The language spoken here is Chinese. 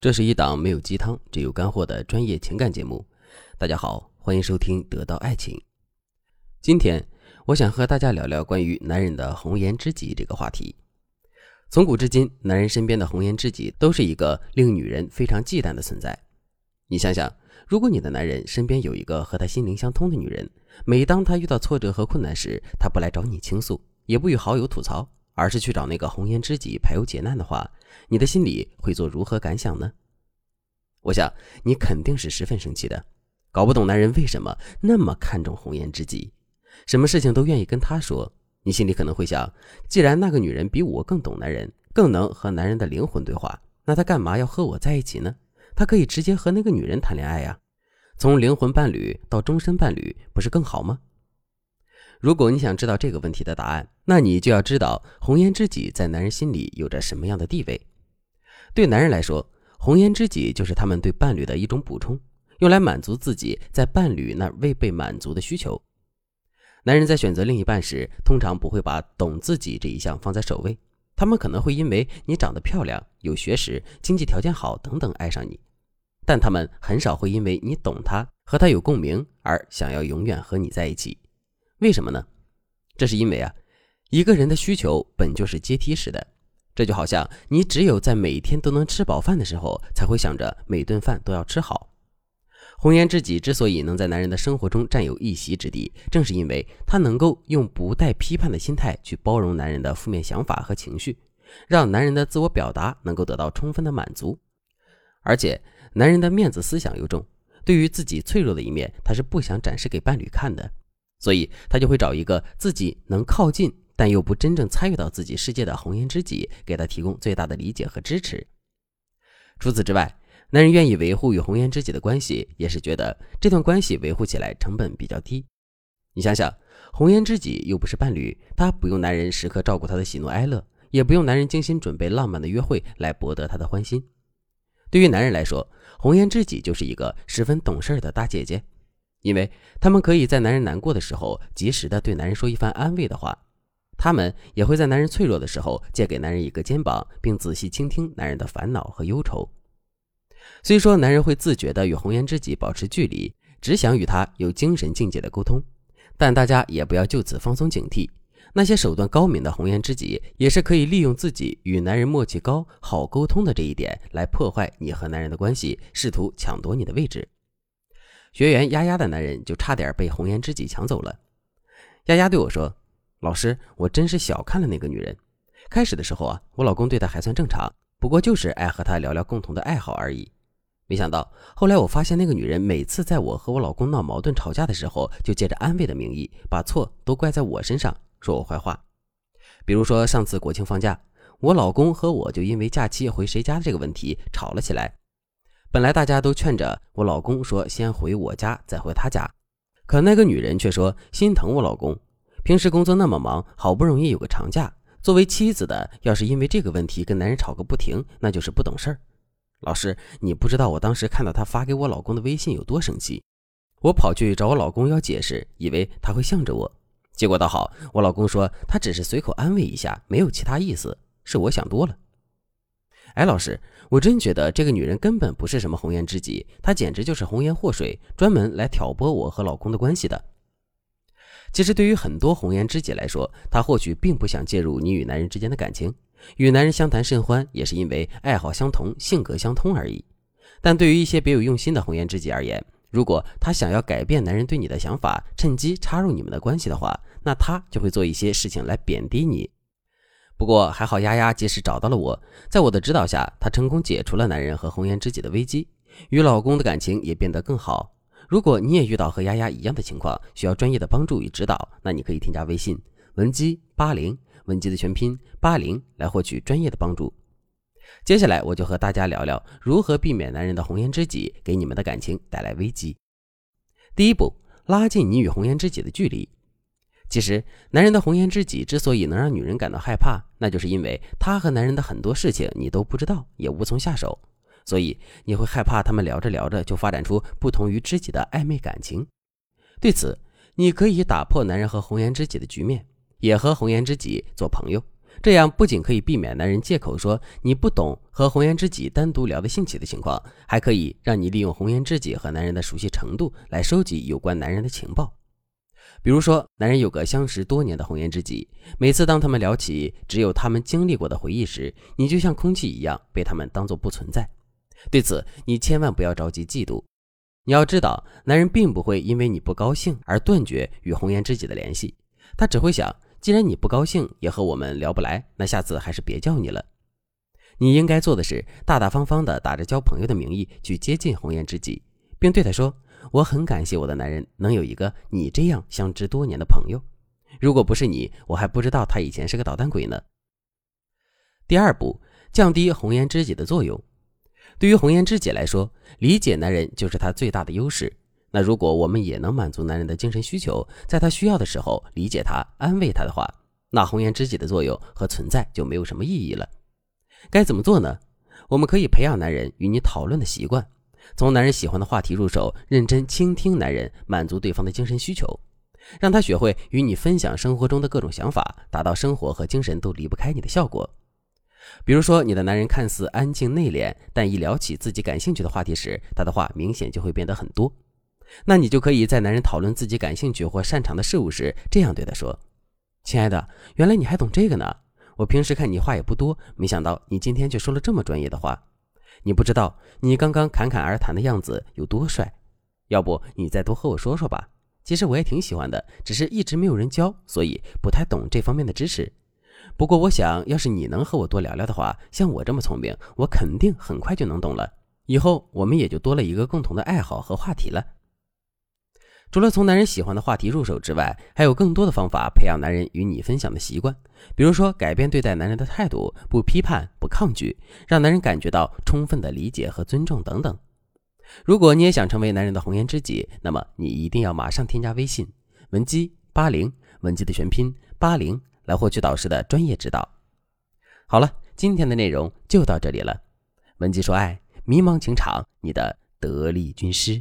这是一档没有鸡汤、只有干货的专业情感节目。大家好，欢迎收听《得到爱情》。今天，我想和大家聊聊关于男人的红颜知己这个话题。从古至今，男人身边的红颜知己都是一个令女人非常忌惮的存在。你想想，如果你的男人身边有一个和他心灵相通的女人，每当他遇到挫折和困难时，他不来找你倾诉，也不与好友吐槽。而是去找那个红颜知己排忧解难的话，你的心里会做如何感想呢？我想你肯定是十分生气的，搞不懂男人为什么那么看重红颜知己，什么事情都愿意跟他说。你心里可能会想，既然那个女人比我更懂男人，更能和男人的灵魂对话，那他干嘛要和我在一起呢？他可以直接和那个女人谈恋爱呀，从灵魂伴侣到终身伴侣，不是更好吗？如果你想知道这个问题的答案，那你就要知道红颜知己在男人心里有着什么样的地位。对男人来说，红颜知己就是他们对伴侣的一种补充，用来满足自己在伴侣那未被满足的需求。男人在选择另一半时，通常不会把懂自己这一项放在首位，他们可能会因为你长得漂亮、有学识、经济条件好等等爱上你，但他们很少会因为你懂他、和他有共鸣而想要永远和你在一起。为什么呢？这是因为啊，一个人的需求本就是阶梯式的，这就好像你只有在每天都能吃饱饭的时候，才会想着每顿饭都要吃好。红颜知己之所以能在男人的生活中占有一席之地，正是因为他能够用不带批判的心态去包容男人的负面想法和情绪，让男人的自我表达能够得到充分的满足。而且，男人的面子思想又重，对于自己脆弱的一面，他是不想展示给伴侣看的。所以，他就会找一个自己能靠近，但又不真正参与到自己世界的红颜知己，给他提供最大的理解和支持。除此之外，男人愿意维护与红颜知己的关系，也是觉得这段关系维护起来成本比较低。你想想，红颜知己又不是伴侣，他不用男人时刻照顾他的喜怒哀乐，也不用男人精心准备浪漫的约会来博得他的欢心。对于男人来说，红颜知己就是一个十分懂事的大姐姐。因为他们可以在男人难过的时候，及时的对男人说一番安慰的话；他们也会在男人脆弱的时候，借给男人一个肩膀，并仔细倾听男人的烦恼和忧愁。虽说男人会自觉的与红颜知己保持距离，只想与他有精神境界的沟通，但大家也不要就此放松警惕。那些手段高明的红颜知己，也是可以利用自己与男人默契高、好沟通的这一点，来破坏你和男人的关系，试图抢夺你的位置。学员丫丫的男人就差点被红颜知己抢走了。丫丫对我说：“老师，我真是小看了那个女人。开始的时候啊，我老公对她还算正常，不过就是爱和她聊聊共同的爱好而已。没想到后来我发现那个女人每次在我和我老公闹矛盾吵架的时候，就借着安慰的名义，把错都怪在我身上，说我坏话。比如说上次国庆放假，我老公和我就因为假期回谁家这个问题吵了起来。”本来大家都劝着我老公说先回我家再回他家，可那个女人却说心疼我老公，平时工作那么忙，好不容易有个长假，作为妻子的要是因为这个问题跟男人吵个不停，那就是不懂事儿。老师，你不知道我当时看到他发给我老公的微信有多生气，我跑去找我老公要解释，以为他会向着我，结果倒好，我老公说他只是随口安慰一下，没有其他意思，是我想多了。哎，老师，我真觉得这个女人根本不是什么红颜知己，她简直就是红颜祸水，专门来挑拨我和老公的关系的。其实，对于很多红颜知己来说，她或许并不想介入你与男人之间的感情，与男人相谈甚欢也是因为爱好相同、性格相通而已。但对于一些别有用心的红颜知己而言，如果他想要改变男人对你的想法，趁机插入你们的关系的话，那他就会做一些事情来贬低你。不过还好，丫丫及时找到了我，在我的指导下，她成功解除了男人和红颜知己的危机，与老公的感情也变得更好。如果你也遇到和丫丫一样的情况，需要专业的帮助与指导，那你可以添加微信文姬八零，文姬的全拼八零，来获取专业的帮助。接下来我就和大家聊聊如何避免男人的红颜知己给你们的感情带来危机。第一步，拉近你与红颜知己的距离。其实，男人的红颜知己之所以能让女人感到害怕，那就是因为他和男人的很多事情你都不知道，也无从下手，所以你会害怕他们聊着聊着就发展出不同于知己的暧昧感情。对此，你可以打破男人和红颜知己的局面，也和红颜知己做朋友，这样不仅可以避免男人借口说你不懂和红颜知己单独聊得兴起的情况，还可以让你利用红颜知己和男人的熟悉程度来收集有关男人的情报。比如说，男人有个相识多年的红颜知己，每次当他们聊起只有他们经历过的回忆时，你就像空气一样被他们当作不存在。对此，你千万不要着急嫉妒。你要知道，男人并不会因为你不高兴而断绝与红颜知己的联系，他只会想。既然你不高兴，也和我们聊不来，那下次还是别叫你了。你应该做的是大大方方的打着交朋友的名义去接近红颜知己，并对他说：“我很感谢我的男人能有一个你这样相知多年的朋友。如果不是你，我还不知道他以前是个捣蛋鬼呢。”第二步，降低红颜知己的作用。对于红颜知己来说，理解男人就是他最大的优势。那如果我们也能满足男人的精神需求，在他需要的时候理解他、安慰他的话，那红颜知己的作用和存在就没有什么意义了。该怎么做呢？我们可以培养男人与你讨论的习惯，从男人喜欢的话题入手，认真倾听男人，满足对方的精神需求，让他学会与你分享生活中的各种想法，达到生活和精神都离不开你的效果。比如说，你的男人看似安静内敛，但一聊起自己感兴趣的话题时，他的话明显就会变得很多。那你就可以在男人讨论自己感兴趣或擅长的事物时，这样对他说：“亲爱的，原来你还懂这个呢。我平时看你话也不多，没想到你今天却说了这么专业的话。你不知道你刚刚侃侃而谈的样子有多帅。要不你再多和我说说吧？其实我也挺喜欢的，只是一直没有人教，所以不太懂这方面的知识。不过我想要是你能和我多聊聊的话，像我这么聪明，我肯定很快就能懂了。以后我们也就多了一个共同的爱好和话题了。”除了从男人喜欢的话题入手之外，还有更多的方法培养男人与你分享的习惯。比如说，改变对待男人的态度，不批判、不抗拒，让男人感觉到充分的理解和尊重等等。如果你也想成为男人的红颜知己，那么你一定要马上添加微信文姬八零，文姬的全拼八零，来获取导师的专业指导。好了，今天的内容就到这里了。文姬说爱，迷茫情场，你的得力军师。